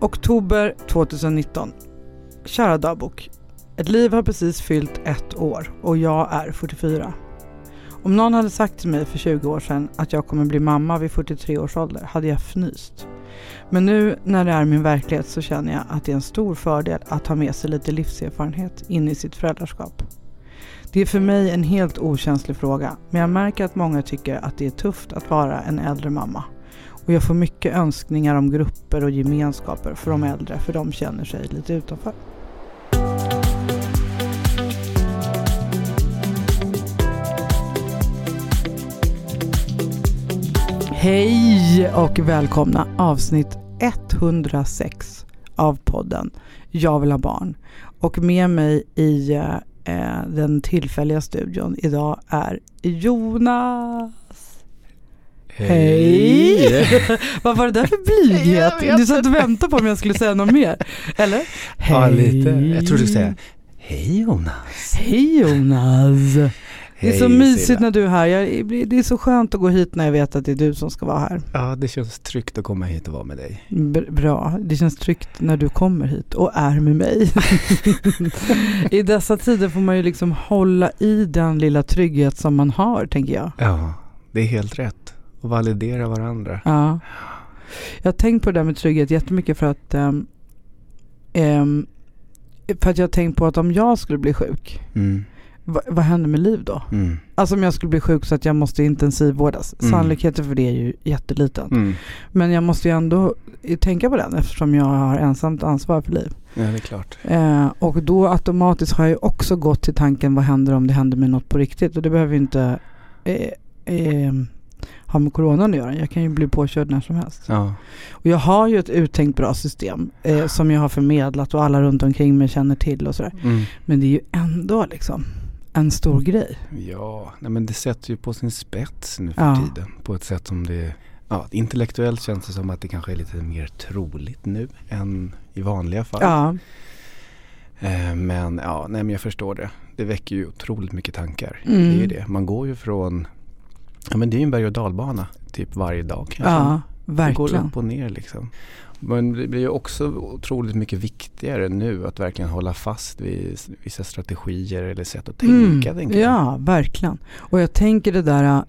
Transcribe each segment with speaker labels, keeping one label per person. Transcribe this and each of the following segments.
Speaker 1: Oktober 2019. Kära dagbok. Ett liv har precis fyllt ett år och jag är 44. Om någon hade sagt till mig för 20 år sedan att jag kommer bli mamma vid 43 års ålder hade jag fnyst. Men nu när det är min verklighet så känner jag att det är en stor fördel att ha med sig lite livserfarenhet in i sitt föräldraskap. Det är för mig en helt okänslig fråga, men jag märker att många tycker att det är tufft att vara en äldre mamma. Och jag får mycket önskningar om grupper och gemenskaper för de äldre, för de känner sig lite utanför. Hej och välkomna avsnitt 106 av podden Jag vill ha barn. Och med mig i eh, eh den tillfälliga studion idag är Jonas. Hej! Vad var det där för blyghet? Du satt och väntade på om jag skulle säga något mer. Eller?
Speaker 2: Hej! Ja, lite. Jag trodde du skulle säga Hej Jonas!
Speaker 1: Hej Jonas! Det är så mysigt när du är här. Jag, det är så skönt att gå hit när jag vet att det är du som ska vara här.
Speaker 2: Ja, det känns tryggt att komma hit och vara med dig.
Speaker 1: Bra. Det känns tryggt när du kommer hit och är med mig. I dessa tider får man ju liksom hålla i den lilla trygghet som man har, tänker jag.
Speaker 2: Ja, det är helt rätt. Och validera varandra.
Speaker 1: Ja. Jag har tänkt på det där med trygghet jättemycket för att um, um, för att jag har tänkt på att om jag skulle bli sjuk mm vad, vad händer med liv då? Mm. Alltså om jag skulle bli sjuk så att jag måste intensivvårdas. Mm. Sannolikheten för det är ju jätteliten. Mm. Men jag måste ju ändå tänka på den eftersom jag har ensamt ansvar för liv.
Speaker 2: Ja, det är klart.
Speaker 1: Eh, och då automatiskt har jag också gått till tanken vad händer om det händer med något på riktigt? Och det behöver ju inte eh, eh, ha med coronan att göra. Jag kan ju bli påkörd när som helst. Ja. Och jag har ju ett uttänkt bra system eh, som jag har förmedlat och alla runt omkring mig känner till och sådär. Mm. Men det är ju ändå liksom en stor grej.
Speaker 2: Ja, nej men det sätter ju på sin spets nu för ja. tiden. På ett sätt som det, ja intellektuellt känns det som att det kanske är lite mer troligt nu än i vanliga fall. Ja. Eh, men ja, nej men jag förstår det. Det väcker ju otroligt mycket tankar. Mm. Det är ju det. Man går ju från, ja men det är ju en berg och dalbana typ varje dag kanske.
Speaker 1: Ja, verkligen.
Speaker 2: Det går upp och ner liksom. Men det blir ju också otroligt mycket viktigare nu att verkligen hålla fast vid vissa strategier eller sätt att tänka.
Speaker 1: Mm, ja, verkligen. Och jag tänker det där äh,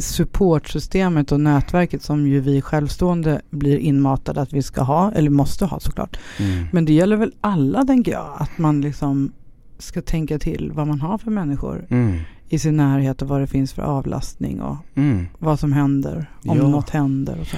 Speaker 1: supportsystemet och nätverket som ju vi självstående blir inmatade att vi ska ha, eller måste ha såklart. Mm. Men det gäller väl alla tänker jag, att man liksom ska tänka till vad man har för människor mm. I sin närhet och vad det finns för avlastning och mm. vad som händer om ja. något händer. Och så.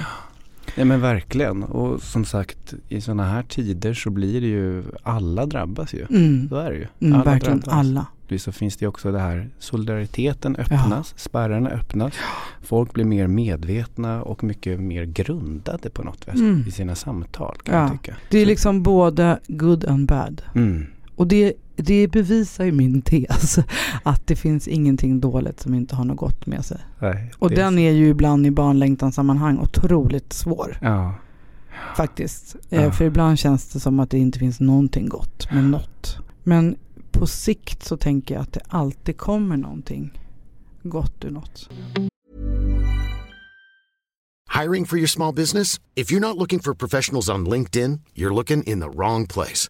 Speaker 2: Ja men verkligen. Och som sagt i sådana här tider så blir det ju, alla drabbas ju. Mm. Så är det ju.
Speaker 1: Mm, alla verkligen drabbas. alla.
Speaker 2: Så finns det också det här, solidariteten öppnas, ja. spärrarna öppnas. Folk blir mer medvetna och mycket mer grundade på något sätt mm. i sina samtal kan ja. jag tycka.
Speaker 1: Det är liksom både good and bad. Mm. Och det, det bevisar ju min tes att det finns ingenting dåligt som inte har något gott med sig. Nej, och den är ju ibland i barnlängtansammanhang otroligt svår. Ja. Faktiskt. Eh, ja. För ibland känns det som att det inte finns någonting gott med något. Men på sikt så tänker jag att det alltid kommer någonting gott ur något.
Speaker 3: Hiring for your small business? If you're not looking for professionals on LinkedIn, you're looking in the wrong place.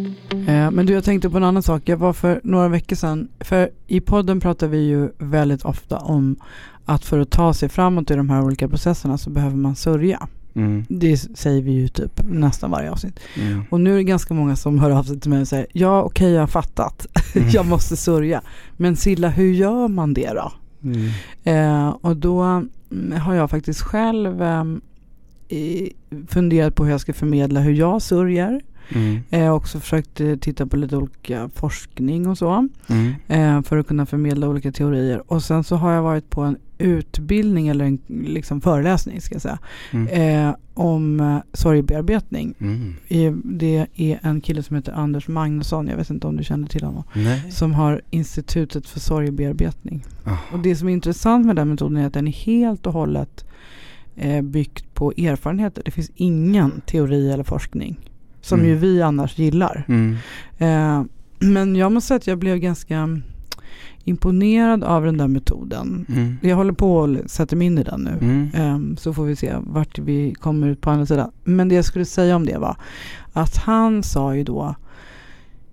Speaker 1: Eh, men du, jag tänkte på en annan sak. Jag var för några veckor sedan, för i podden pratar vi ju väldigt ofta om att för att ta sig framåt i de här olika processerna så behöver man sörja. Mm. Det säger vi ju typ nästan varje avsnitt. Mm. Och nu är det ganska många som hör av sig till mig och säger ja okej okay, jag har fattat, mm. jag måste sörja. Men Silla hur gör man det då? Mm. Eh, och då mm, har jag faktiskt själv eh, funderat på hur jag ska förmedla hur jag sörjer. Mm. Jag har också försökt eh, titta på lite olika forskning och så. Mm. Eh, för att kunna förmedla olika teorier. Och sen så har jag varit på en utbildning eller en liksom föreläsning ska jag säga, mm. eh, om eh, sorgbearbetning. Mm. Eh, det är en kille som heter Anders Magnusson, jag vet inte om du känner till honom,
Speaker 2: Nej.
Speaker 1: som har Institutet för sorgbearbetning. Oh. Och det som är intressant med den metoden är att den är helt och hållet eh, byggt på erfarenheter. Det finns ingen teori eller forskning som mm. ju vi annars gillar.
Speaker 2: Mm.
Speaker 1: Eh, men jag måste säga att jag blev ganska imponerad av den där metoden.
Speaker 2: Mm.
Speaker 1: Jag håller på att sätta mig in i den nu. Um, så får vi se vart vi kommer ut på andra sidan. Men det jag skulle säga om det var att han sa ju då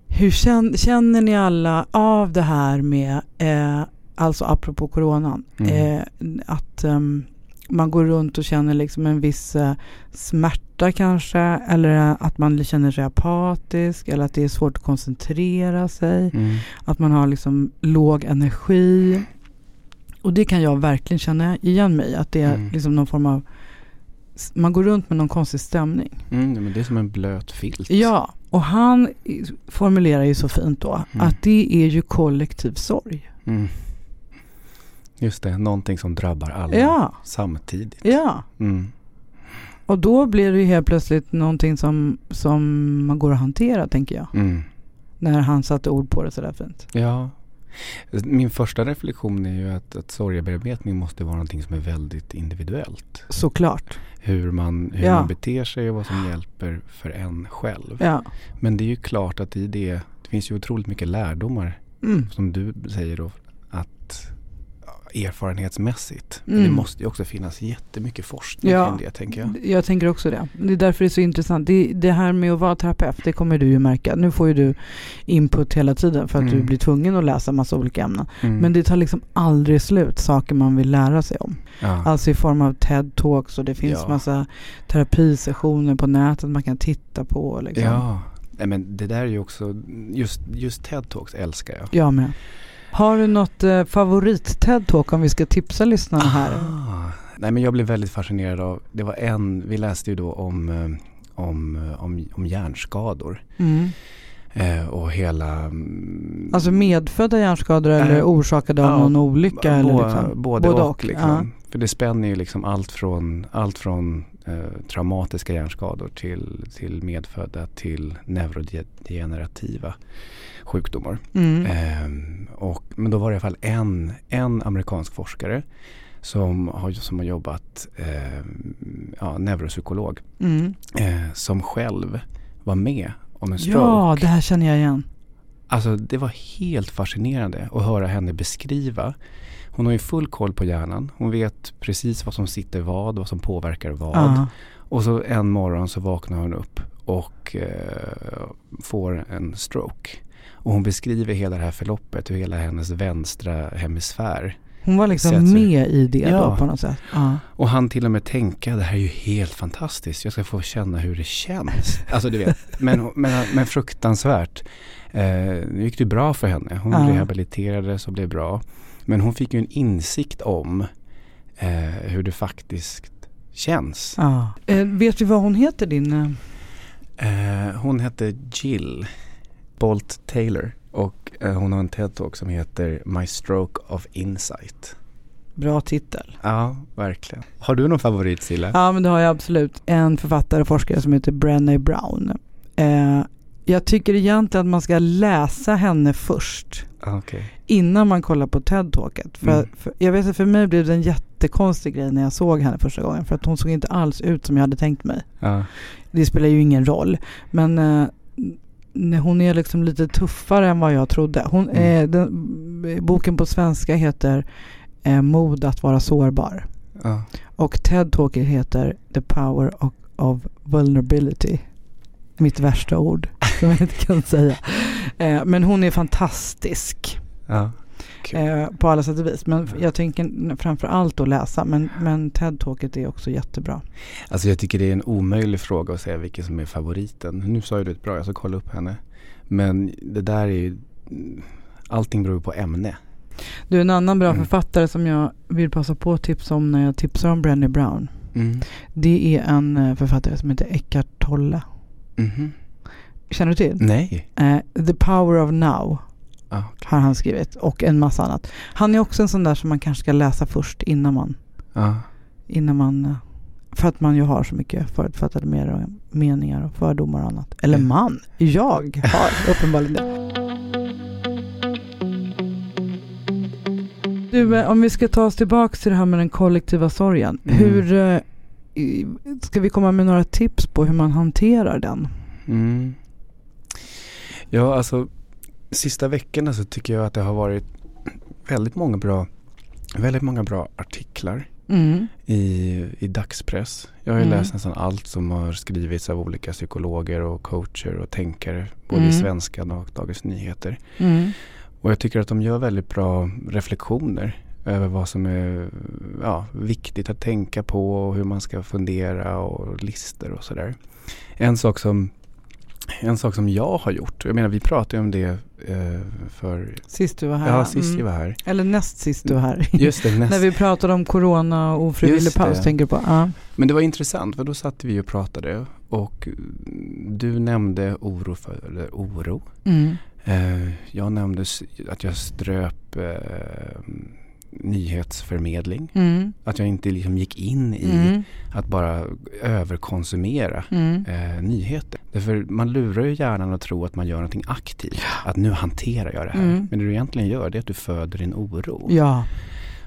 Speaker 1: hur känner, känner ni alla av det här med, eh, alltså apropå coronan, mm. eh, att um, man går runt och känner liksom en viss eh, smärta kanske eller att man känner sig apatisk eller att det är svårt att koncentrera sig.
Speaker 2: Mm.
Speaker 1: Att man har liksom låg energi. Och det kan jag verkligen känna igen mig att det är mm. liksom någon form av man går runt med någon konstig stämning.
Speaker 2: Mm, men det är som en blöt filt.
Speaker 1: Ja, och han formulerar ju så fint då mm. att det är ju kollektiv sorg.
Speaker 2: Just det, någonting som drabbar alla
Speaker 1: ja.
Speaker 2: samtidigt.
Speaker 1: Ja.
Speaker 2: Mm.
Speaker 1: Och då blir det ju helt plötsligt någonting som, som man går att hantera, tänker jag.
Speaker 2: Mm.
Speaker 1: När han satte ord på det sådär fint.
Speaker 2: Ja. Min första reflektion är ju att, att sorgebearbetning måste vara någonting som är väldigt individuellt.
Speaker 1: Såklart.
Speaker 2: Hur man, hur
Speaker 1: Ja.
Speaker 2: man beter sig och vad som hjälper för en själv.
Speaker 1: Ja.
Speaker 2: Men det är ju klart att i det, det finns ju otroligt mycket lärdomar
Speaker 1: Mm.
Speaker 2: som du säger då att erfarenhetsmässigt.
Speaker 1: Mm.
Speaker 2: Det måste ju också finnas jättemycket forskning
Speaker 1: Ja.
Speaker 2: kring det tänker jag.
Speaker 1: Jag tänker också det. Det är därför det är så intressant. Det, det här med att vara terapeut, det kommer du ju märka. Nu får ju du input hela tiden för att
Speaker 2: Mm.
Speaker 1: du blir tvungen att läsa massa olika ämnen.
Speaker 2: Mm.
Speaker 1: Men det tar liksom aldrig slut, saker man vill lära sig om.
Speaker 2: ja.
Speaker 1: Alltså i form av TED-talks och det finns
Speaker 2: Ja.
Speaker 1: massa terapisessioner på nätet man kan titta på. Liksom.
Speaker 2: Ja, Nej, men det där är ju också, just, just TED-talks älskar jag.
Speaker 1: Jag med. Har du något eh, favorit-TED-talk om vi ska tipsa lyssnarna här?
Speaker 2: Ah. Nej men jag blev väldigt fascinerad av, det var en, vi läste ju då om, eh, om, eh, om, om hjärnskador.
Speaker 1: Mm.
Speaker 2: Eh, och hela... mm,
Speaker 1: Alltså medfödda hjärnskador eller
Speaker 2: Eh,
Speaker 1: orsakade av
Speaker 2: ja,
Speaker 1: någon olycka? eller liksom?
Speaker 2: Både,
Speaker 1: Både
Speaker 2: och.
Speaker 1: och,
Speaker 2: liksom. För det spänner ju liksom allt från, allt från eh, traumatiska hjärnskador till, till medfödda till neurodegenerativa sjukdomar.
Speaker 1: Mm.
Speaker 2: Ehm, och, men då var det i alla fall en, en amerikansk forskare som har, som har jobbat, ehm, ja, neuropsykolog,
Speaker 1: Mm.
Speaker 2: eh, som själv var med om en stroke.
Speaker 1: Ja, det här känner jag igen.
Speaker 2: Alltså det var helt fascinerande att höra henne beskriva. Hon har ju full koll på hjärnan. Hon vet precis vad som sitter vad, vad som påverkar vad.
Speaker 1: Ja.
Speaker 2: Och så en morgon så vaknar hon upp och eh, får en stroke. Och hon beskriver hela det här förloppet, hur hela hennes vänstra hemisfär.
Speaker 1: Hon var liksom med i det
Speaker 2: Ja.
Speaker 1: då på något sätt. Ja.
Speaker 2: Och han till och med tänka, det här är ju helt fantastiskt. Jag ska få känna hur det känns. Alltså du vet, men, men, men fruktansvärt. Eh, nu gick det bra för henne. Hon
Speaker 1: Ja.
Speaker 2: rehabiliterades och blev bra. Men hon fick ju en insikt om eh, hur det faktiskt känns.
Speaker 1: Ja. Eh, vet du vad hon heter din? eh,
Speaker 2: Eh, hon hette Jill Bolt Taylor och eh, hon har en TED-talk som heter My Stroke of Insight.
Speaker 1: Bra titel.
Speaker 2: Ja, verkligen. Har du någon favorit Silla?
Speaker 1: Ja men det har jag absolut. En författare och forskare som heter Brené Brown. Eh, jag tycker egentligen att man ska läsa henne först.
Speaker 2: Ah, Okej.
Speaker 1: Innan man kollar på TED-talket. För,
Speaker 2: Mm.
Speaker 1: för, jag vet att för mig blev det en jättekonstig grej när jag såg henne första gången. För att hon såg inte alls ut som jag hade tänkt mig.
Speaker 2: Ja.
Speaker 1: Det spelar ju ingen roll. Men eh, hon är liksom lite tuffare än vad jag trodde. Hon,
Speaker 2: Mm.
Speaker 1: eh, den, boken på svenska heter eh, Mod att vara sårbar.
Speaker 2: Ja.
Speaker 1: Och TED-talket heter The Power of, of Vulnerability. Mitt värsta ord som jag inte kan säga. Eh, men hon är fantastisk
Speaker 2: ja.
Speaker 1: Eh, på alla sätt och vis. Men jag tänker framför allt att läsa. Men, men TED-talket är också jättebra.
Speaker 2: Alltså jag tycker det är en omöjlig fråga att säga vilken som är favoriten. Nu sa ju du ett bra, jag ska kolla upp henne. Men det där är ju, allting beror på ämne.
Speaker 1: Du, en annan bra
Speaker 2: Mm.
Speaker 1: författare som jag vill passa på att tipsa om när jag tipsar om Brené Brown.
Speaker 2: Mm.
Speaker 1: Det är en eh, författare som heter Eckart Tolle.
Speaker 2: Mhm.
Speaker 1: Känner du till?
Speaker 2: Nej.
Speaker 1: Eh, The Power of Now. Ah, okay. Har han skrivit. Och en massa annat. Han är också en sån där som man kanske ska läsa först innan man... Ah. Innan man... Eh, för att man ju har så mycket förutfattade meningar och fördomar och annat. Eller mm. man. Jag har uppenbarligen det. Du, eh, om vi ska ta oss tillbaka till det här med den kollektiva sorgen. Mm. Hur eh, ska vi komma med några tips på hur man hanterar den? Mm.
Speaker 2: Ja, alltså sista veckorna så tycker jag att det har varit väldigt många bra, väldigt många bra artiklar mm. i, i dagspress. Jag har ju mm. läst nästan allt som har skrivits av olika psykologer och coacher och tänkare, både mm. i Svenskan och Dagens Nyheter. Mm. Och jag tycker att de gör väldigt bra reflektioner över vad som är ja, viktigt att tänka på och hur man ska fundera och listor och sådär. En sak som en sak som jag har gjort, jag menar vi pratade ju om det eh, för...
Speaker 1: Sist du var här.
Speaker 2: Ja, sist mm. jag var här.
Speaker 1: Eller näst sist du var här.
Speaker 2: Just det, näst.
Speaker 1: När vi pratade om corona och ofrivillig paus, tänker du på? Ja.
Speaker 2: Men det var intressant, för då satt vi och pratade och du nämnde oro för, eller oro. Mm. Eh, jag nämnde att jag ströp eh, nyhetsförmedling. Mm. Att jag inte liksom gick in i mm. att bara överkonsumera mm. eh, nyheter. Därför man lurar ju hjärnan att tro att man gör någonting aktivt. Att nu hanterar jag det här. Mm. Men det du egentligen gör det är att du föder din oro.
Speaker 1: Ja.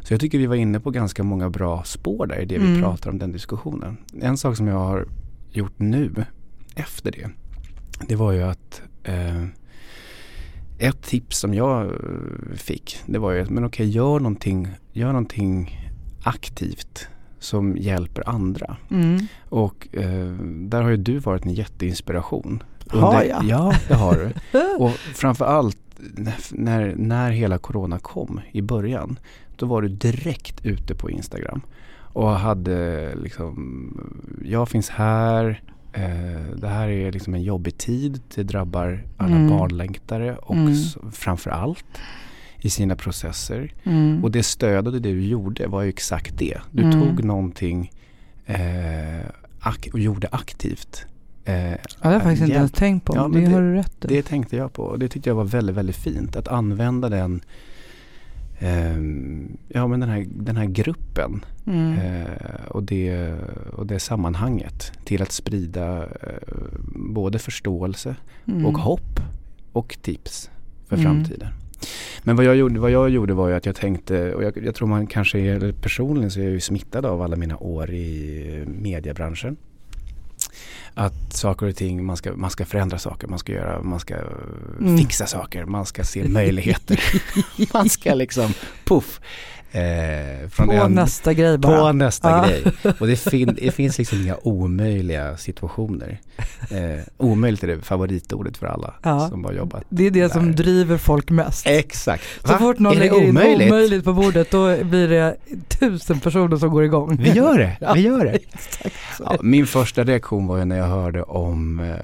Speaker 2: Så jag tycker vi var inne på ganska många bra spår där i det vi mm. pratar om den diskussionen. En sak som jag har gjort nu efter det. Det var ju att eh, ett tips som jag eh, fick det var ju men okej gör någonting, gör någonting aktivt som hjälper andra. Mm. Och eh, där har ju du varit en jätteinspiration.
Speaker 1: Har jag?
Speaker 2: Ja, det har du. Och framförallt när, när hela corona kom i början. Då var du direkt ute på Instagram. Och hade liksom, jag finns här, det här är liksom en jobbig tid. Det drabbar alla mm. barnlängtare och mm. framför allt i sina processer. Mm. Och det stöd och det du gjorde var ju exakt det. Du mm. tog någonting eh, och gjorde aktivt.
Speaker 1: Eh, ja, det har jag faktiskt inte ens tänkt på. Ja, det, det har du rätt
Speaker 2: i. Det tänkte jag på och det tyckte jag var väldigt, väldigt fint. Att använda den ja men den här, den här gruppen mm. eh, och, det, och det sammanhanget till att sprida eh, både förståelse mm. och hopp och tips för mm. framtiden. Men vad jag, gjorde, vad jag gjorde var ju att jag tänkte, och jag, jag tror man kanske är, personligen så är jag ju smittad av alla mina år i mediebranschen att saker och ting, man ska, man ska förändra saker, man ska göra, man ska mm. fixa saker, man ska se möjligheter. man ska liksom, puff.
Speaker 1: Eh, på en, nästa grej bara.
Speaker 2: På nästa ah. grej. Och det, fin, det, finns liksom inga omöjliga situationer. Eh, omöjligt är det favoritordet för alla ah. som har jobbat.
Speaker 1: Det är det där. som driver folk mest.
Speaker 2: Exakt.
Speaker 1: Så fort någon lägger in omöjligt på bordet då blir det tusen personer som går igång.
Speaker 2: Vi gör det, vi gör det. Ja, min första reaktion var ju när jag hörde om, eh,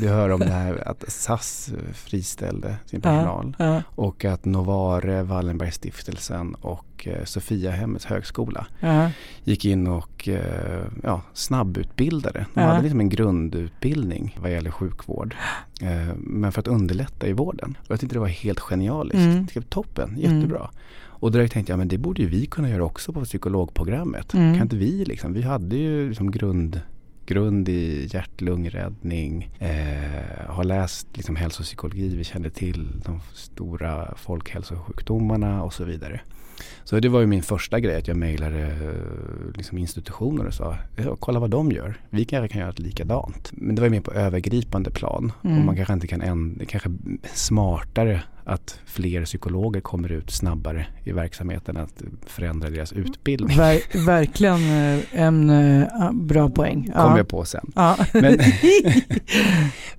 Speaker 2: du hör om det här att SAS friställde sin personal och att Novare, Wallenbergstiftelsen och och eh, Sofiahemmets högskola. Uh-huh. Gick in och eh, ja, snabbutbildade. De uh-huh. hade liksom en grundutbildning vad gäller sjukvård. Eh, men för att underlätta i vården. Och jag tyckte det var helt genialiskt. Mm. Toppen, jättebra. Mm. Och direkt tänkte jag, men det borde ju vi kunna göra också på psykologprogrammet. Mm. Kan inte vi liksom, vi hade ju liksom grund grund i hjärt-lungräddning, eh, har läst liksom hälsopsykologi, vi kände till de stora folkhälsosjukdomarna och så vidare. Så det var ju min första grej att jag mejlade eh, liksom institutioner och sa kolla vad de gör. Vi kanske kan göra ett likadant. Men det var ju mer på övergripande plan. Mm. Och man kanske inte kan det kanske smartare att fler psykologer kommer ut snabbare i verksamheten att förändra deras utbildning.
Speaker 1: Ver, verkligen eh, en uh, bra poäng.
Speaker 2: Kommer ja. jag på sen. Ja. Men,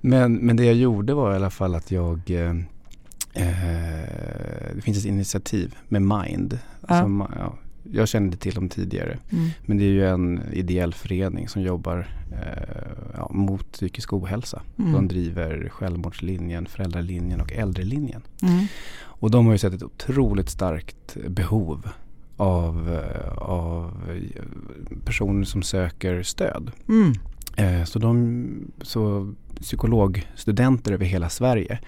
Speaker 2: men, men, det jag gjorde var i alla fall att jag uh, det finns ett initiativ med Mind Ja. Som, ja, jag kände till dem tidigare. Mm. Men det är ju en ideell förening som jobbar eh, ja, mot psykisk ohälsa. Mm. De driver självmordslinjen, föräldralinjen och äldrelinjen. Mm. Och de har ju sett ett otroligt starkt behov av, eh, av personer som söker stöd. Mm. Eh, så, de, så psykologstudenter över hela Sverige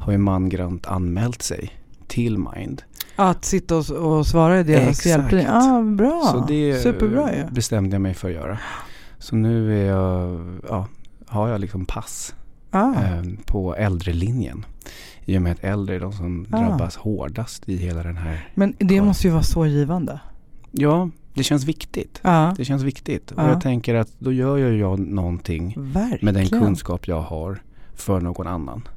Speaker 2: har ju mangrant anmält sig till Mind.
Speaker 1: Att sitta och, och svara i deras hjälplinje? Ja, ah, bra.
Speaker 2: Så det
Speaker 1: Superbra
Speaker 2: ja. bestämde jag mig för att göra. Så nu är jag, ja, har jag liksom pass ah. eh, på äldrelinjen. I och med att äldre är de som ah. drabbas hårdast i hela den här.
Speaker 1: Men det måste ju vara så givande.
Speaker 2: Ja, det känns viktigt. Ja. Det känns viktigt. Och jag tänker att då gör jag, jag någonting Verkligen. med den kunskap jag har för någon annan.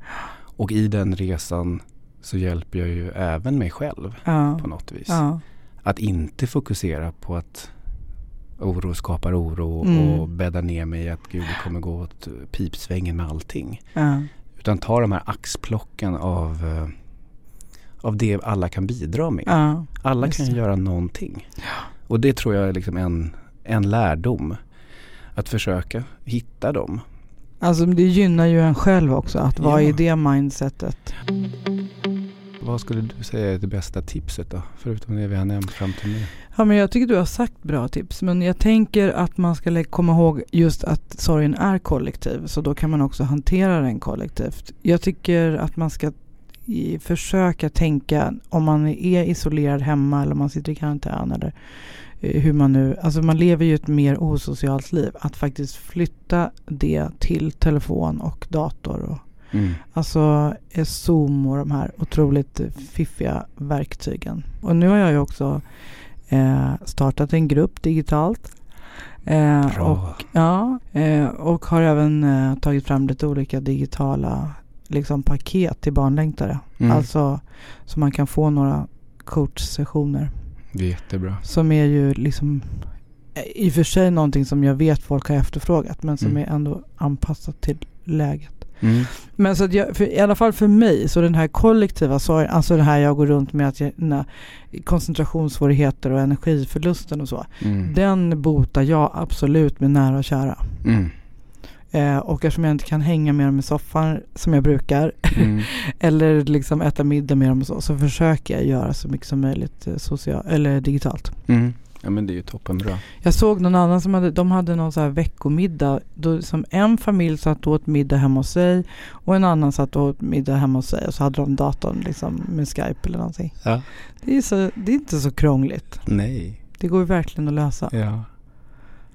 Speaker 2: Och i den resan så hjälper jag ju även mig själv ja. på något vis. Ja. Att inte fokusera på att oro skapar oro mm. och bäddar ner mig i att gud det kommer gå åt pipsvängen med allting. Ja. Utan ta de här axplocken av, eh, av det alla kan bidra med. alla kan göra någonting. Och det tror jag är liksom en, en lärdom. Att försöka hitta dem.
Speaker 1: Alltså det gynnar ju en själv också att vara ja. i det mindsetet.
Speaker 2: Vad skulle du säga är det bästa tipset då? Förutom det vi har nämnt fram till nu.
Speaker 1: Ja men jag tycker du har sagt bra tips. Men jag tänker att man ska komma ihåg just att sorgen är kollektiv. Så då kan man också hantera den kollektivt. Jag tycker att man ska försöka tänka om man är isolerad hemma eller om man sitter i karantän eller eh, hur man nu, alltså man lever ju ett mer osocialt liv. Att faktiskt flytta det till telefon och dator. Och, mm. Alltså Zoom och de här otroligt fiffiga verktygen. Och nu har jag ju också eh, startat en grupp digitalt. Eh, och, ja, eh, och har även eh, tagit fram lite olika digitala liksom paket till barnlängtare. Mm. Alltså så man kan få några coachsessioner.
Speaker 2: Det är jättebra.
Speaker 1: Som är ju liksom i och för sig någonting som jag vet folk har efterfrågat men som mm. är ändå anpassat till läget. Mm. Men så att jag, för, i alla fall för mig, så den här kollektiva sorgen, alltså det här jag går runt med att jag, na, koncentrationssvårigheter och energiförlusten och så. Mm. Den botar jag absolut med nära och kära. Mm. Eh, och eftersom jag inte kan hänga med dem i soffan som jag brukar mm. eller liksom äta middag med dem och så, så försöker jag göra så mycket som möjligt eh, social, eller digitalt.
Speaker 2: Ja men det är ju toppenbra.
Speaker 1: Jag såg någon annan som hade, de hade någon så här veckomiddag. Då, som en familj satt och åt middag hemma hos sig och en annan satt och åt middag hemma hos sig och så hade de datorn liksom med Skype eller någonting. Ja. Det, är så, det är inte så krångligt.
Speaker 2: Nej.
Speaker 1: Det går ju verkligen att lösa. Ja.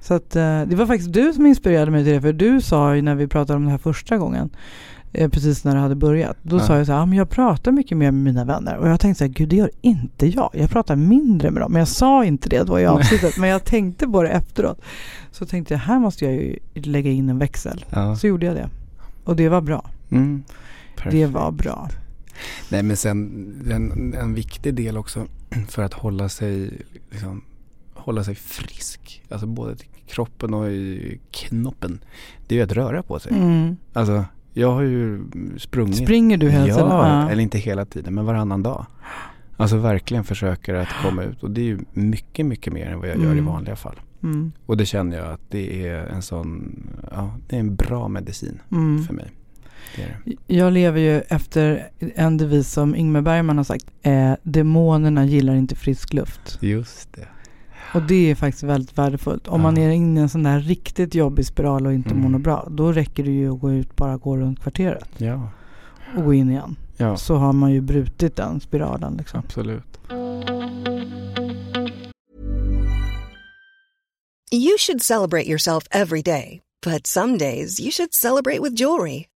Speaker 1: Så att, eh, det var faktiskt du som inspirerade mig till det. För du sa ju när vi pratade om det här första gången. Eh, precis när det hade börjat. Då ja. sa jag så här, men jag pratar mycket mer med mina vänner. Och jag tänkte så här, gud det gör inte jag. Jag pratar mindre med dem. Men jag sa inte det då i avsnittet. men jag tänkte på det efteråt. Så tänkte jag, här måste jag ju lägga in en växel. Ja. Så gjorde jag det. Och det var bra. Mm. Det var bra.
Speaker 2: Nej men sen en, en viktig del också för att hålla sig, liksom, hålla sig frisk. Alltså både till kroppen och i knoppen. Det är ju att röra på sig. Mm. Alltså jag har ju sprungit.
Speaker 1: Springer du hela
Speaker 2: tiden? Ja, eller inte hela tiden men varannan dag. Alltså verkligen försöker att komma ut och det är ju mycket, mycket mer än vad jag mm. gör i mm. vanliga fall. Mm. Och det känner jag att det är en sån, ja det är en bra medicin mm. för mig.
Speaker 1: Jag lever ju efter en devis som Ingmar Bergman har sagt. Eh, demonerna gillar inte frisk luft.
Speaker 2: Just det.
Speaker 1: Och det är faktiskt väldigt värdefullt. Om ja. man är inne i en sån där riktigt jobbig spiral och inte mm. mår bra, då räcker det ju att gå ut, bara gå runt kvarteret. Ja. Och gå in igen. Ja. Så har man ju brutit den spiralen liksom.
Speaker 2: Absolut.
Speaker 4: You should celebrate yourself every day. But some days you should celebrate with jewelry.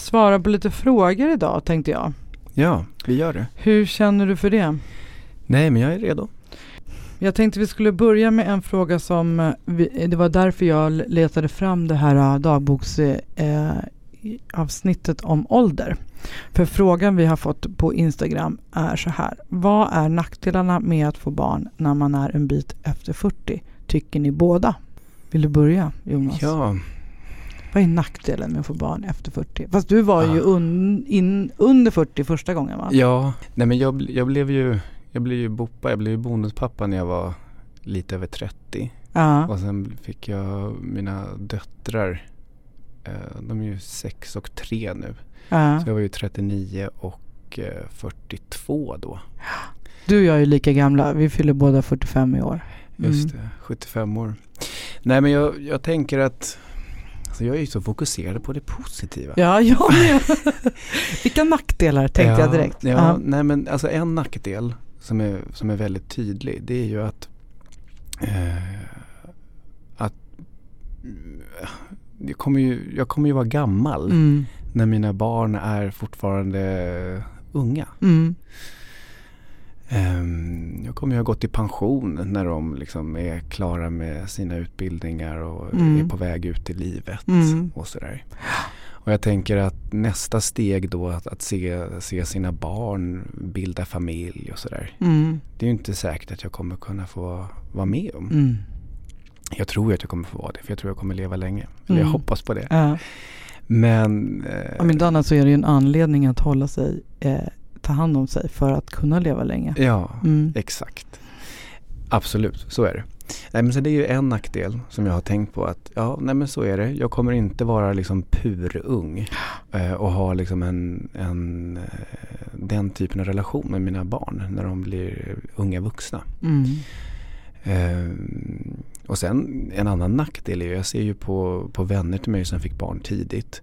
Speaker 1: svara på lite frågor idag tänkte jag.
Speaker 2: Ja, vi gör det.
Speaker 1: Hur känner du för det?
Speaker 2: Nej, men jag är redo.
Speaker 1: Jag tänkte vi skulle börja med en fråga som, eh, vi, det var därför jag letade fram det här eh, dagboksavsnittet eh, om ålder. För frågan vi har fått på Instagram är så här. Vad är nackdelarna med att få barn när man är en bit efter 40? Tycker ni båda? Vill du börja Jonas?
Speaker 2: Ja.
Speaker 1: Vad är nackdelen med att få barn efter 40? Fast du var ja. ju un, in, under 40 första gången va?
Speaker 2: Ja, nej men jag, jag blev ju jag blev ju boppa, jag blev ju bonuspappa när jag var lite över 30. Ja. Och sen fick jag mina döttrar, eh, de är ju 6 och 3 nu. Ja. Så jag var ju 39 och eh, 42 då.
Speaker 1: Du och jag är ju lika gamla, vi fyller båda 45 i år.
Speaker 2: Mm. Just det, 75 år. Nej men jag, jag tänker att Alltså jag är ju så fokuserad på det positiva.
Speaker 1: Ja, jag med. Vilka nackdelar tänkte ja, jag direkt.
Speaker 2: Ja, ja, nej men alltså en nackdel som är, som är väldigt tydlig det är ju att, eh, att jag, kommer ju, jag kommer ju vara gammal mm. när mina barn är fortfarande unga. Mm. Um, jag kommer ju ha gått i pension när de liksom är klara med sina utbildningar och mm. är på väg ut i livet mm. och sådär. Och jag tänker att nästa steg då att, att se, se sina barn bilda familj och sådär. Mm. Det är ju inte säkert att jag kommer kunna få vara med om. Mm. Jag tror att jag kommer få vara det för jag tror att jag kommer leva länge. Eller jag mm. hoppas på det. Ja. Men...
Speaker 1: Eh, Om inte annat så är det ju en anledning att hålla sig, eh, ta hand om sig för att kunna leva länge.
Speaker 2: Ja, mm. exakt. Absolut, så är det. Nej men så det är ju en nackdel som jag har tänkt på att ja, nej men så är det. Jag kommer inte vara liksom purung eh, och ha liksom en, en, eh, den typen av relation med mina barn när de blir unga vuxna. Mm. Eh, och sen en annan nackdel är ju, jag ser ju på, på vänner till mig som fick barn tidigt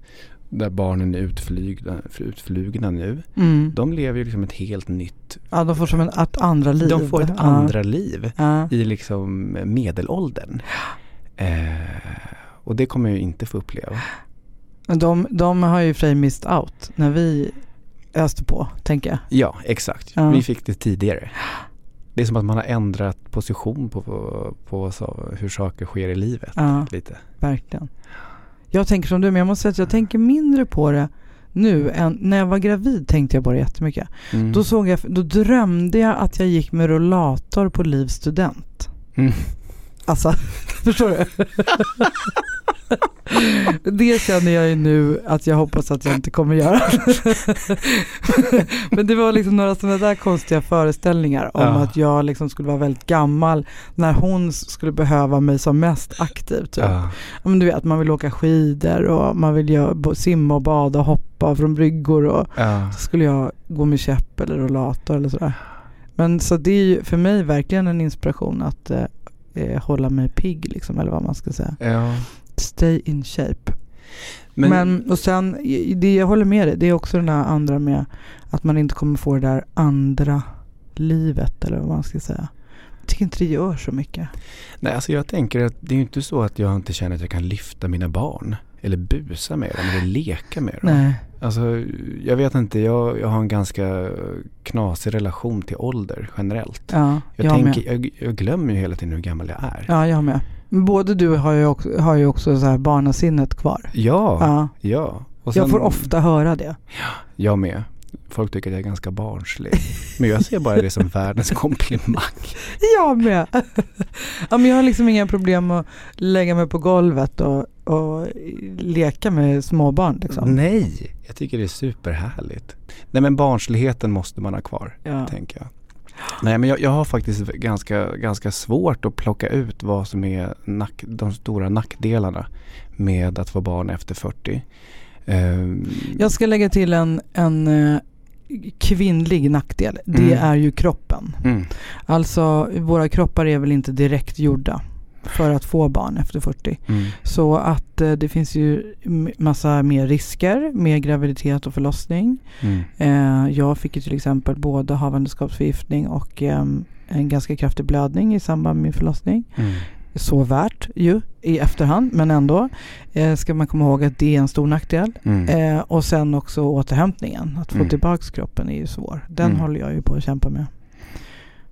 Speaker 2: där barnen är utflygna, utflugna nu. Mm. De lever ju liksom ett helt nytt...
Speaker 1: Ja, de får som en, ett andra liv.
Speaker 2: De får ett ja. andra liv ja. i liksom medelåldern. Eh, och det kommer jag inte få uppleva.
Speaker 1: De, de har ju för missed out när vi öste på, tänker jag.
Speaker 2: Ja, exakt. Ja. Vi fick det tidigare. Det är som att man har ändrat position på, på, på så, hur saker sker i livet. lite.
Speaker 1: Verkligen. Jag tänker som du, men jag måste säga att jag tänker mindre på det nu än när jag var gravid tänkte jag på det jättemycket. Mm. Då, såg jag, då drömde jag att jag gick med rullator på Livs student. Mm. Alltså, förstår du? det känner jag ju nu att jag hoppas att jag inte kommer göra. Men det var liksom några sådana där konstiga föreställningar om ja. att jag liksom skulle vara väldigt gammal när hon skulle behöva mig som mest aktiv. Typ. Ja. Men du vet, man vill åka skidor och man vill göra, simma och bada och hoppa från bryggor och ja. så skulle jag gå med käpp eller rollator eller sådär. Men så det är ju för mig verkligen en inspiration att eh, eh, hålla mig pigg liksom, eller vad man ska säga. Ja. Stay in shape. Men, Men, och sen, det jag håller med dig, det är också den där andra med att man inte kommer få det där andra livet eller vad man ska säga. Jag tycker inte det gör så mycket.
Speaker 2: Nej, alltså jag tänker att det är inte så att jag inte känner att jag kan lyfta mina barn. Eller busa med dem eller leka med dem. Nej. Alltså, jag vet inte, jag, jag har en ganska knasig relation till ålder generellt. Ja, jag, jag, tänker, jag, jag, glömmer ju hela tiden hur gammal jag är.
Speaker 1: Ja, jag med. Både du har ju också, har ju också så här barnasinnet kvar.
Speaker 2: Ja, ja. ja.
Speaker 1: Sen, jag får ofta höra det.
Speaker 2: Ja, jag med. Folk tycker att jag är ganska barnslig. Men jag ser bara det som världens komplimang.
Speaker 1: Jag med. Ja, men jag har liksom inga problem att lägga mig på golvet och, och leka med småbarn. Liksom.
Speaker 2: Nej, jag tycker det är superhärligt. Nej men barnsligheten måste man ha kvar, ja. tänker jag. Nej men jag, jag, har faktiskt ganska, ganska svårt att plocka ut vad som är nack, de stora nackdelarna med att få barn efter 40.
Speaker 1: Um, jag ska lägga till en, en uh, kvinnlig nackdel. Det mm. är ju kroppen. Mm. Alltså våra kroppar är väl inte direkt gjorda för att få barn efter 40. Mm. Så att eh, det finns ju massa mer risker med graviditet och förlossning. Mm. Eh, jag fick ju till exempel både havandeskapsförgiftning och eh, en ganska kraftig blödning i samband med min förlossning. Mm. så värt ju i efterhand, men ändå eh, ska man komma ihåg att det är en stor nackdel. Mm. Eh, och sen också återhämtningen, att få mm. tillbaka kroppen är ju svår. Den mm. håller jag ju på att kämpa med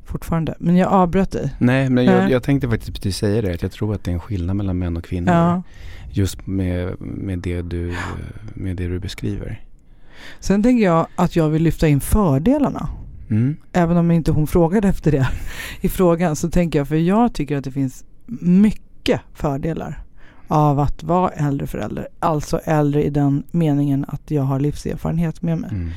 Speaker 1: fortfarande. Men jag avbröt dig.
Speaker 2: Nej, men jag, jag, tänkte faktiskt precis säga det. Att jag tror att det är en skillnad mellan män och kvinnor. Ja. Just med, med, det du, med det du beskriver.
Speaker 1: Sen tänker jag att jag vill lyfta in fördelarna. Mm. Även om inte hon frågade efter det i frågan så tänker jag, för jag tycker att det finns mycket fördelar av att vara äldre förälder. Alltså äldre i den meningen att jag har livserfarenhet med mig. Mm.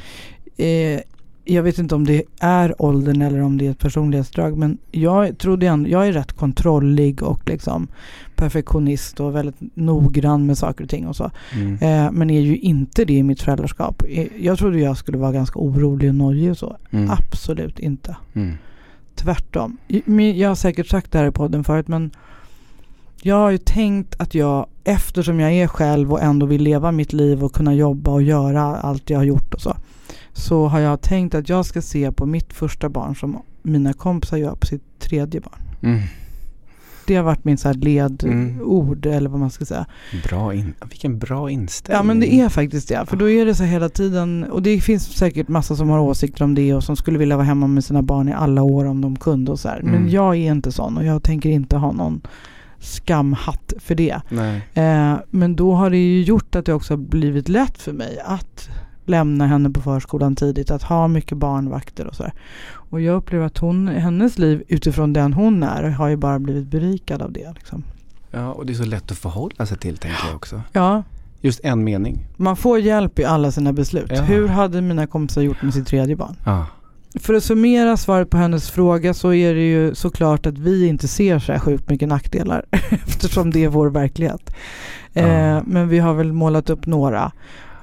Speaker 1: Eh, jag vet inte om det är åldern eller om det är ett personlighetsdrag men jag trodde ändå, jag är rätt kontrollig och liksom perfektionist och väldigt noggrann med saker och ting och så. Mm. Eh, men är ju inte det i mitt föräldraskap. Eh, jag trodde jag skulle vara ganska orolig och nojig och så. Mm. Absolut inte. Mm. Tvärtom. Jag har säkert sagt det här i podden förut men jag har ju tänkt att jag, eftersom jag är själv och ändå vill leva mitt liv och kunna jobba och göra allt jag har gjort och så så har jag tänkt att jag ska se på mitt första barn som mina kompisar gör på sitt tredje barn. Mm. Det har varit min så ledord mm. eller vad man ska säga.
Speaker 2: Bra in, vilken bra inställning.
Speaker 1: Ja men det är faktiskt det. För då är det så hela tiden och det finns säkert massa som har åsikter om det och som skulle vilja vara hemma med sina barn i alla år om de kunde och så här. Men mm. jag är inte sån och jag tänker inte ha någon skamhatt för det. Eh, men då har det ju gjort att det också har blivit lätt för mig att lämna henne på förskolan tidigt, att ha mycket barnvakter och sådär. Och jag upplever att hon, hennes liv utifrån den hon är har ju bara blivit berikad av det. Liksom.
Speaker 2: Ja, och det är så lätt att förhålla sig till tänker jag också.
Speaker 1: Ja.
Speaker 2: Just en mening.
Speaker 1: Man får hjälp i alla sina beslut. Ja. Hur hade mina kompisar gjort med sitt tredje barn? Ja. För att summera svaret på hennes fråga så är det ju såklart att vi inte ser så här sjukt mycket nackdelar eftersom det är vår verklighet. Ja. Eh, men vi har väl målat upp några.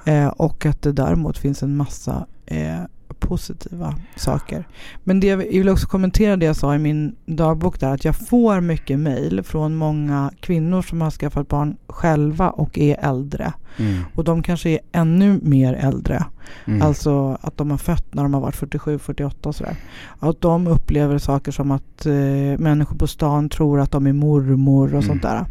Speaker 1: Eh, och att det däremot finns en massa eh, positiva saker. Men det, jag vill också kommentera det jag sa i min dagbok där, att jag får mycket mejl från många kvinnor som har skaffat barn själva och är äldre. Mm. Och de kanske är ännu mer äldre. Mm. Alltså att de har fött när de har varit 47, 48 och sådär. Att de upplever saker som att eh, människor på stan tror att de är mormor och mm. sånt där.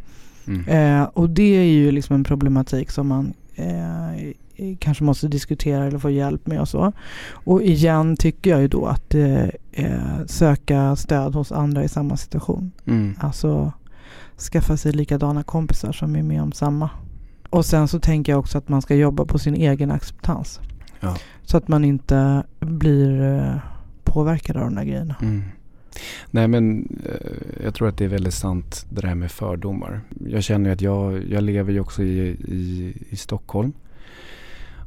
Speaker 1: Mm. Eh, och det är ju liksom en problematik som man eh, kanske måste diskutera eller få hjälp med och så. Och igen tycker jag ju då att eh, söka stöd hos andra i samma situation. Mm. Alltså skaffa sig likadana kompisar som är med om samma. Och sen så tänker jag också att man ska jobba på sin egen acceptans. Ja. Så att man inte blir eh, påverkad av de där grejerna. Mm.
Speaker 2: Nej men eh, jag tror att det är väldigt sant det här med fördomar. Jag känner att jag, jag lever ju också i, i, i Stockholm.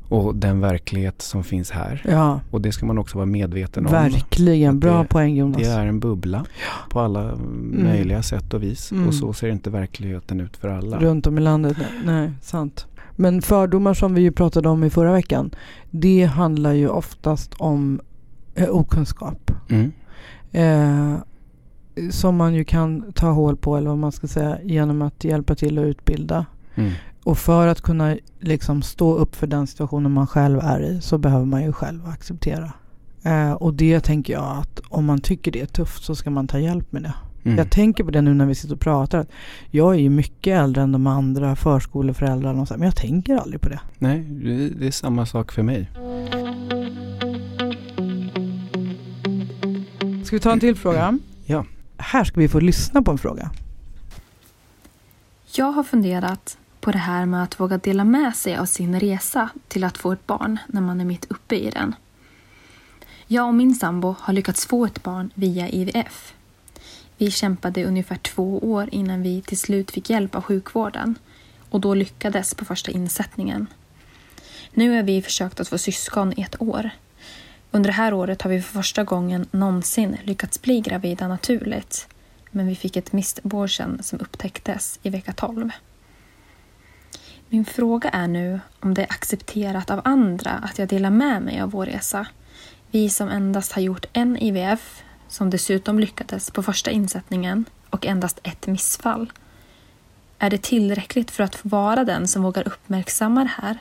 Speaker 2: Och den verklighet som finns här. Ja. Och det ska man också vara medveten om.
Speaker 1: Verkligen, bra det, poäng Jonas.
Speaker 2: Det är en bubbla ja. på alla mm. möjliga sätt och vis. Mm. Och så ser inte verkligheten ut för alla.
Speaker 1: Runt om i landet, nej, sant. Men fördomar som vi ju pratade om i förra veckan. Det handlar ju oftast om eh, okunskap. Mm. Eh, som man ju kan ta hål på eller vad man ska säga genom att hjälpa till att utbilda. Mm. Och för att kunna liksom stå upp för den situationen man själv är i så behöver man ju själv acceptera. Eh, och det tänker jag att om man tycker det är tufft så ska man ta hjälp med det. Mm. Jag tänker på det nu när vi sitter och pratar. Att jag är ju mycket äldre än de andra förskoleföräldrarna och så, men jag tänker aldrig på det.
Speaker 2: Nej, det är samma sak för mig.
Speaker 1: Ska vi ta en till fråga?
Speaker 2: Ja.
Speaker 1: Här ska vi få lyssna på en fråga.
Speaker 5: Jag har funderat på det här med att våga dela med sig av sin resa till att få ett barn när man är mitt uppe i den. Jag och min sambo har lyckats få ett barn via IVF. Vi kämpade ungefär två år innan vi till slut fick hjälp av sjukvården och då lyckades på första insättningen. Nu har vi försökt att få syskon i ett år. Under det här året har vi för första gången någonsin lyckats bli gravida naturligt men vi fick ett missabortion som upptäcktes i vecka 12. Min fråga är nu om det är accepterat av andra att jag delar med mig av vår resa. Vi som endast har gjort en IVF, som dessutom lyckades på första insättningen och endast ett missfall. Är det tillräckligt för att få vara den som vågar uppmärksamma det här?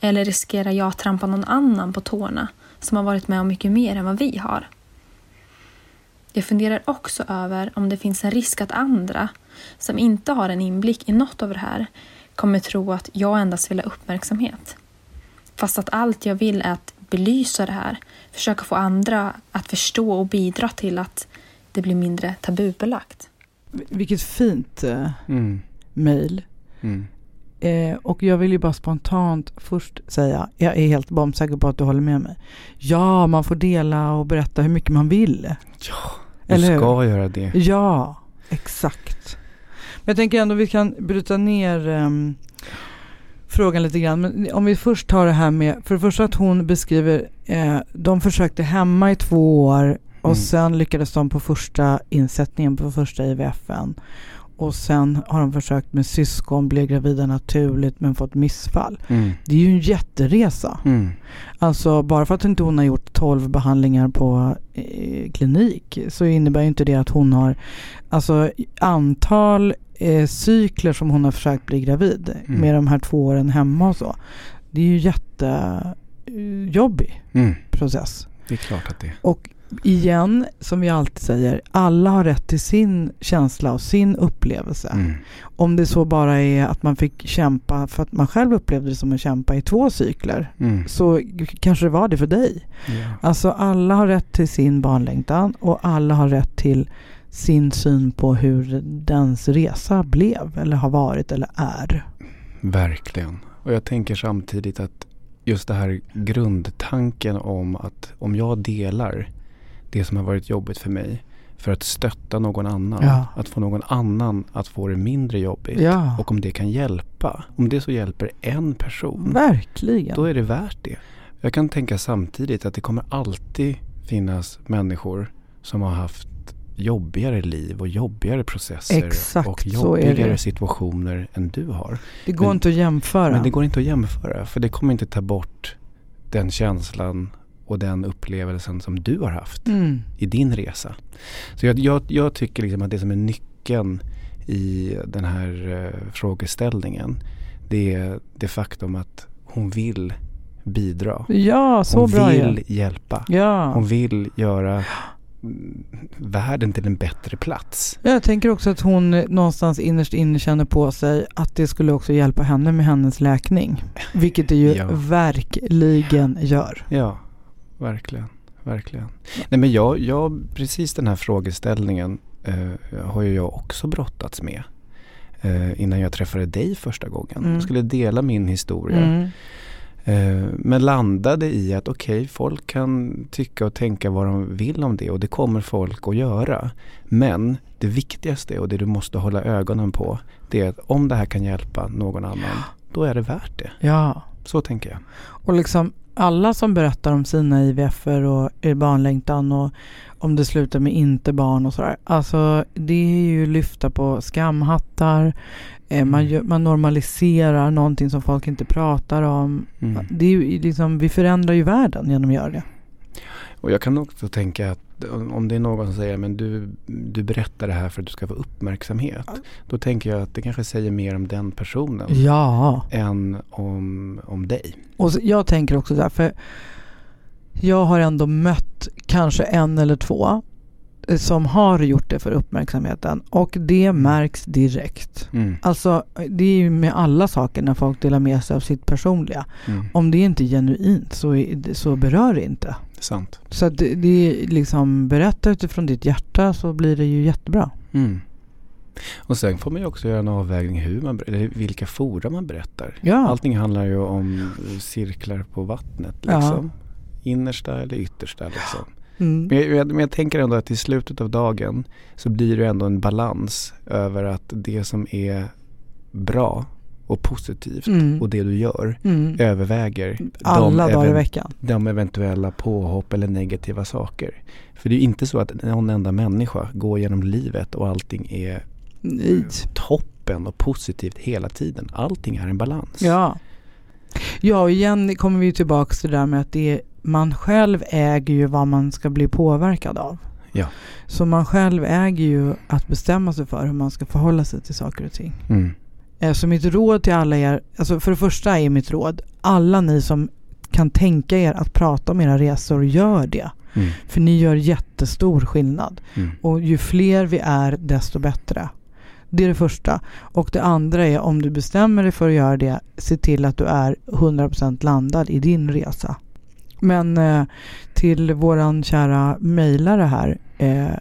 Speaker 5: Eller riskerar jag att trampa någon annan på tårna som har varit med om mycket mer än vad vi har? Jag funderar också över om det finns en risk att andra som inte har en inblick i något av det här kommer tro att jag endast vill ha uppmärksamhet. Fast att allt jag vill är att belysa det här, försöka få andra att förstå och bidra till att det blir mindre tabubelagt.
Speaker 1: Vilket fint eh, mm. mejl. Mm. Eh, och jag vill ju bara spontant först säga, jag är helt bombsäker på att du håller med mig. Ja, man får dela och berätta hur mycket man vill.
Speaker 2: Ja, du Eller ska hur? göra det.
Speaker 1: Ja, exakt. Men jag tänker ändå vi kan bryta ner um, frågan lite grann. Men om vi först tar det här med, för det första att hon beskriver, eh, de försökte hemma i två år och mm. sen lyckades de på första insättningen på första IVFen. Och sen har de försökt med syskon, blev gravida naturligt men fått missfall. Mm. Det är ju en jätteresa. Mm. Alltså bara för att inte hon har gjort 12 behandlingar på eh, klinik så innebär inte det att hon har alltså antal eh, cykler som hon har försökt bli gravid mm. med de här två åren hemma och så. Det är ju jättejobbig mm. process.
Speaker 2: Det är klart att det är.
Speaker 1: Och igen, som vi alltid säger, alla har rätt till sin känsla och sin upplevelse. Mm. Om det så bara är att man fick kämpa för att man själv upplevde det som att kämpa i två cykler, mm. så kanske det var det för dig. Yeah. Alltså alla har rätt till sin barnlängtan och alla har rätt till sin syn på hur dens resa blev eller har varit eller är.
Speaker 2: Verkligen. Och jag tänker samtidigt att just det här grundtanken om att om jag delar det som har varit jobbigt för mig för att stötta någon annan. Ja. Att få någon annan att få det mindre jobbigt. Ja. Och om det kan hjälpa. Om det så hjälper en person.
Speaker 1: Verkligen.
Speaker 2: Då är det värt det. Jag kan tänka samtidigt att det kommer alltid finnas människor som har haft jobbigare liv och jobbigare processer
Speaker 1: Exakt,
Speaker 2: och jobbigare situationer än du har.
Speaker 1: Det går men, inte att jämföra.
Speaker 2: Men det går inte att jämföra för det kommer inte ta bort den känslan och den upplevelsen som du har haft mm. i din resa. Så jag, jag, jag, tycker liksom att det som är nyckeln i den här uh, frågeställningen det är det faktum att hon vill bidra.
Speaker 1: Ja, så
Speaker 2: hon
Speaker 1: bra.
Speaker 2: Vill ja. hjälpa.
Speaker 1: Ja.
Speaker 2: Hon vill göra världen till en bättre plats.
Speaker 1: Jag tänker också att hon någonstans innerst inne känner på sig att det skulle också hjälpa henne med hennes läkning. Vilket det ju ja. verkligen gör.
Speaker 2: Ja, verkligen. Verkligen. Nej men jag, jag, precis den här frågeställningen eh, har ju jag också brottats med. Eh, innan jag träffade dig första gången. Mm. Jag skulle dela min historia. Mm. Eh, men landade i att okej, okay, folk kan tycka och tänka vad de vill om det och det kommer folk att göra. Men det viktigaste och det du måste hålla ögonen på det är att om det här kan hjälpa någon annan, då är det värt det.
Speaker 1: Ja.
Speaker 2: Så tänker jag.
Speaker 1: Och liksom alla som berättar om sina IVFer och barnlängtan och om det slutar med inte barn och sådär. Alltså det är ju lyfta på skamhattar. Eh, man, mm. gör, man, normaliserar någonting som folk inte pratar om. Mm. Det är liksom, vi förändrar ju världen genom att göra det.
Speaker 2: Och jag kan också tänka att om det är någon som säger men du, du berättar det här för att du ska få uppmärksamhet. Ja. Då tänker jag att det kanske säger mer om den personen.
Speaker 1: Ja.
Speaker 2: Än om, om dig.
Speaker 1: Och så, jag tänker också så här, för jag har ändå mött kanske en eller två som har gjort det för uppmärksamheten och det mm. märks direkt. Mm. Alltså det är ju med alla saker när folk delar med sig av sitt personliga. Mm. Om det inte är genuint så, så berör det inte.
Speaker 2: Sant.
Speaker 1: Så att det, det är liksom berätta utifrån ditt hjärta så blir det ju jättebra. Mm.
Speaker 2: Och sen får man ju också göra en avvägning hur man, eller vilka fora man berättar.
Speaker 1: Ja.
Speaker 2: Allting handlar ju om cirklar på vattnet liksom. Ja. Innersta eller yttersta liksom. Mm. Men, jag, men, jag, tänker ändå att i slutet av dagen så blir det ändå en balans över att det som är bra och positivt mm. och det du gör mm. överväger
Speaker 1: alla de dagar i veckan.
Speaker 2: De eventuella påhopp eller negativa saker. För det är inte så att någon enda människa går genom livet och allting är Nej. toppen och positivt hela tiden. Allting är en balans.
Speaker 1: Ja. Ja, och igen kommer vi tillbaka till det där med att det är man själv äger ju vad man ska bli påverkad av.
Speaker 2: Ja.
Speaker 1: Så man själv äger ju att bestämma sig för hur man ska förhålla sig till saker och ting. Mm. Eh, så mitt råd till alla er, alltså för det första är mitt råd, alla ni som kan tänka er att prata om era resor, gör det. Mm. För ni gör jättestor skillnad. Mm. Och ju fler vi är, desto bättre. Det är det första. Och det andra är om du bestämmer dig för att göra det, se till att du är 100% landad i din resa. Men eh, till våran kära mejlare här, eh,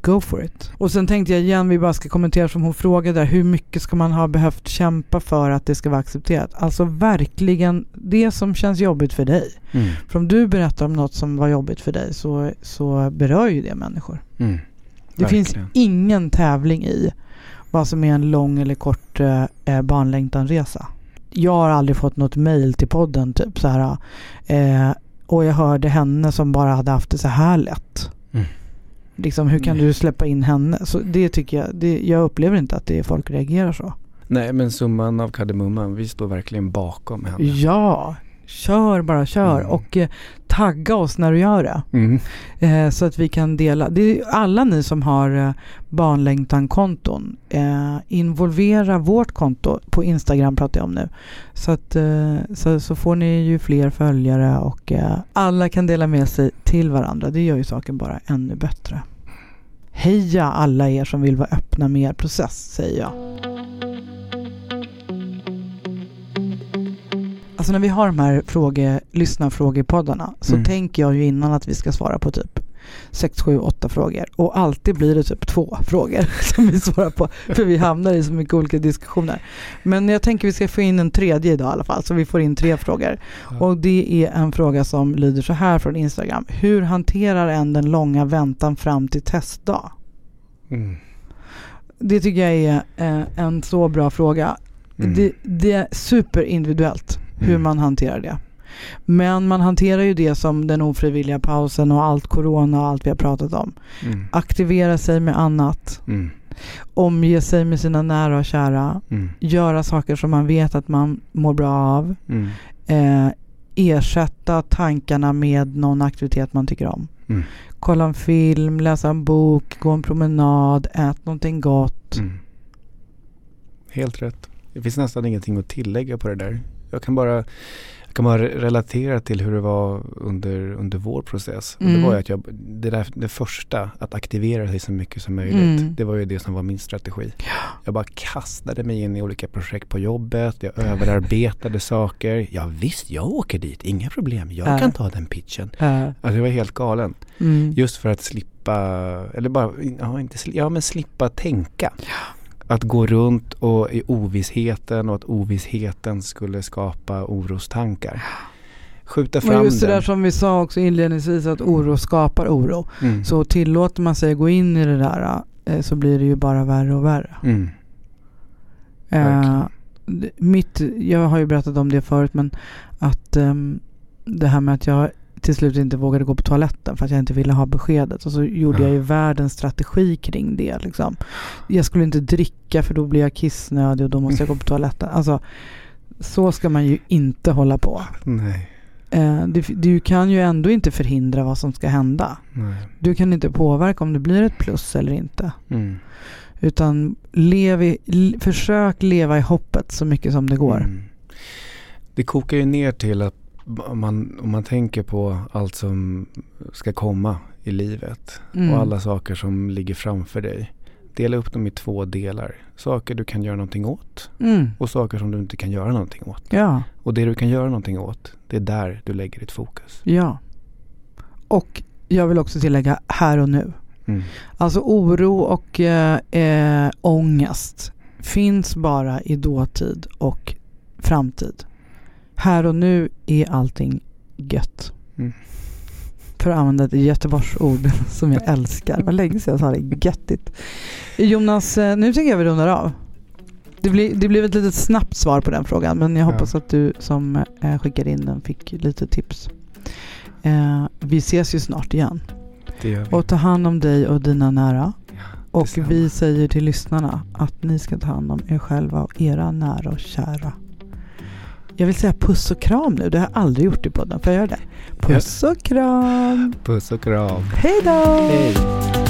Speaker 1: go for it. Och sen tänkte jag igen, vi bara ska kommentera som hon frågade där, hur mycket ska man ha behövt kämpa för att det ska vara accepterat? Alltså verkligen det som känns jobbigt för dig. Mm. För om du berättar om något som var jobbigt för dig så, så berör ju det människor. Mm. Det finns ingen tävling i vad som är en lång eller kort eh, barnlängtanresa. Jag har aldrig fått något mail till podden typ så här eh, och jag hörde henne som bara hade haft det så här lätt. Mm. Liksom, hur kan du släppa in henne? Så det tycker jag, det, jag upplever inte att det är folk reagerar så.
Speaker 2: Nej men summan av kardemumman, vi står verkligen bakom henne.
Speaker 1: Ja, kör bara kör mm. och eh, tagga oss när du gör det. Mm. Eh, så att vi kan dela. Det är alla ni som har eh, barnlängtan-konton. Eh, involvera vårt konto på Instagram pratar jag om nu. Så, att, eh, så, så, får ni ju fler följare och eh, alla kan dela med sig till varandra. Det gör ju saken bara ännu bättre. Heja alla er som vill vara öppna med er process, säger jag. Alltså när vi har de här fråge, lyssnarfrågepoddarna så mm. tänker jag ju innan att vi ska svara på typ 6, 7, 8 frågor. Och alltid blir det typ två frågor som vi svarar på. För vi hamnar i så mycket olika diskussioner. Men jag tänker vi ska få in en tredje idag i alla fall. Så vi får in tre frågor. Och det är en fråga som lyder så här från Instagram. Hur hanterar en den långa väntan fram till testdag? Mm. Det tycker jag är eh, en så bra fråga. Mm. Det, det, är superindividuellt hur mm. man hanterar det. Men man hanterar ju det som den ofrivilliga pausen och allt corona och allt vi har pratat om. Mm. Aktivera sig med annat. Mm. Omge sig med sina nära och kära. Mm. Göra saker som man vet att man mår bra av. Mm. Eh, ersätta tankarna med någon aktivitet man tycker om. Mm. Kolla en film, läsa en bok, gå en promenad, ät någonting gott.
Speaker 2: Helt rätt. Det finns nästan ingenting att tillägga på det där. Jag kan bara, jag kan bara relatera till hur det var under, under vår process. Mm. Det var ju att jag, det, där, det första, att aktivera sig så mycket som möjligt, mm. det var ju det som var min strategi. Jag bara kastade mig in i olika projekt på jobbet, jag överarbetade saker. Ja visst, jag åker dit, inga problem, jag äh. kan ta den pitchen. Äh. Alltså jag var helt galen. Mm. Just för att slippa, eller bara, ja, inte, ja men slippa tänka. Ja att gå runt och i ovissheten och att ovissheten skulle skapa orostankar. Skjuta fram
Speaker 1: och just det där som vi sa också inledningsvis att oro skapar oro. Mm. Så tillåter man sig gå in i det där eh, så blir det ju bara värre och värre. Mm. Eh, mitt, jag har ju berättat om det förut men att um, det här med att jag till slut inte vågade gå på toaletten för att jag inte ville ha beskedet. Och så gjorde ja. jag ju världens strategi kring det. Liksom. Jag skulle inte dricka för då blir jag kissnödig och då måste jag gå på toaletten. Alltså, så ska man ju inte hålla på.
Speaker 2: Nej.
Speaker 1: Eh, du, du, kan ju ändå inte förhindra vad som ska hända. Nej. Du kan inte påverka om det blir ett plus eller inte. Mm. Utan lev i, försök leva i hoppet så mycket som det går. Mm.
Speaker 2: Det kokar ju ner till att man, om man tänker på allt som ska komma i livet mm. och alla saker som ligger framför dig. Dela upp dem i två delar. Saker du kan göra någonting åt mm. och saker som du inte kan göra någonting åt.
Speaker 1: Ja.
Speaker 2: Och det du kan göra någonting åt, det är där du lägger ditt fokus.
Speaker 1: Ja. Och jag vill också tillägga här och nu. Mm. Alltså oro och eh, eh, ångest finns bara i dåtid och framtid. Här och nu är allting gött. Mm. För att använda ett Göteborgsord som jag älskar. Var länge sedan jag sa det. Göttigt. Jonas, eh, nu tycker jag vi rundar av. Det blir, det blev ett litet snabbt svar på den frågan men jag hoppas ja. att du som eh, skickade in den fick lite tips. Eh, vi ses ju snart igen. Och ta hand om dig och dina nära. Ja, och vi säger till lyssnarna att ni ska ta hand om er själva och era nära och kära. Jag vill säga puss och kram nu. Det har jag aldrig gjort i podden. Får jag göra det? Puss och kram.
Speaker 2: Puss och kram.
Speaker 1: Hej då. Hej.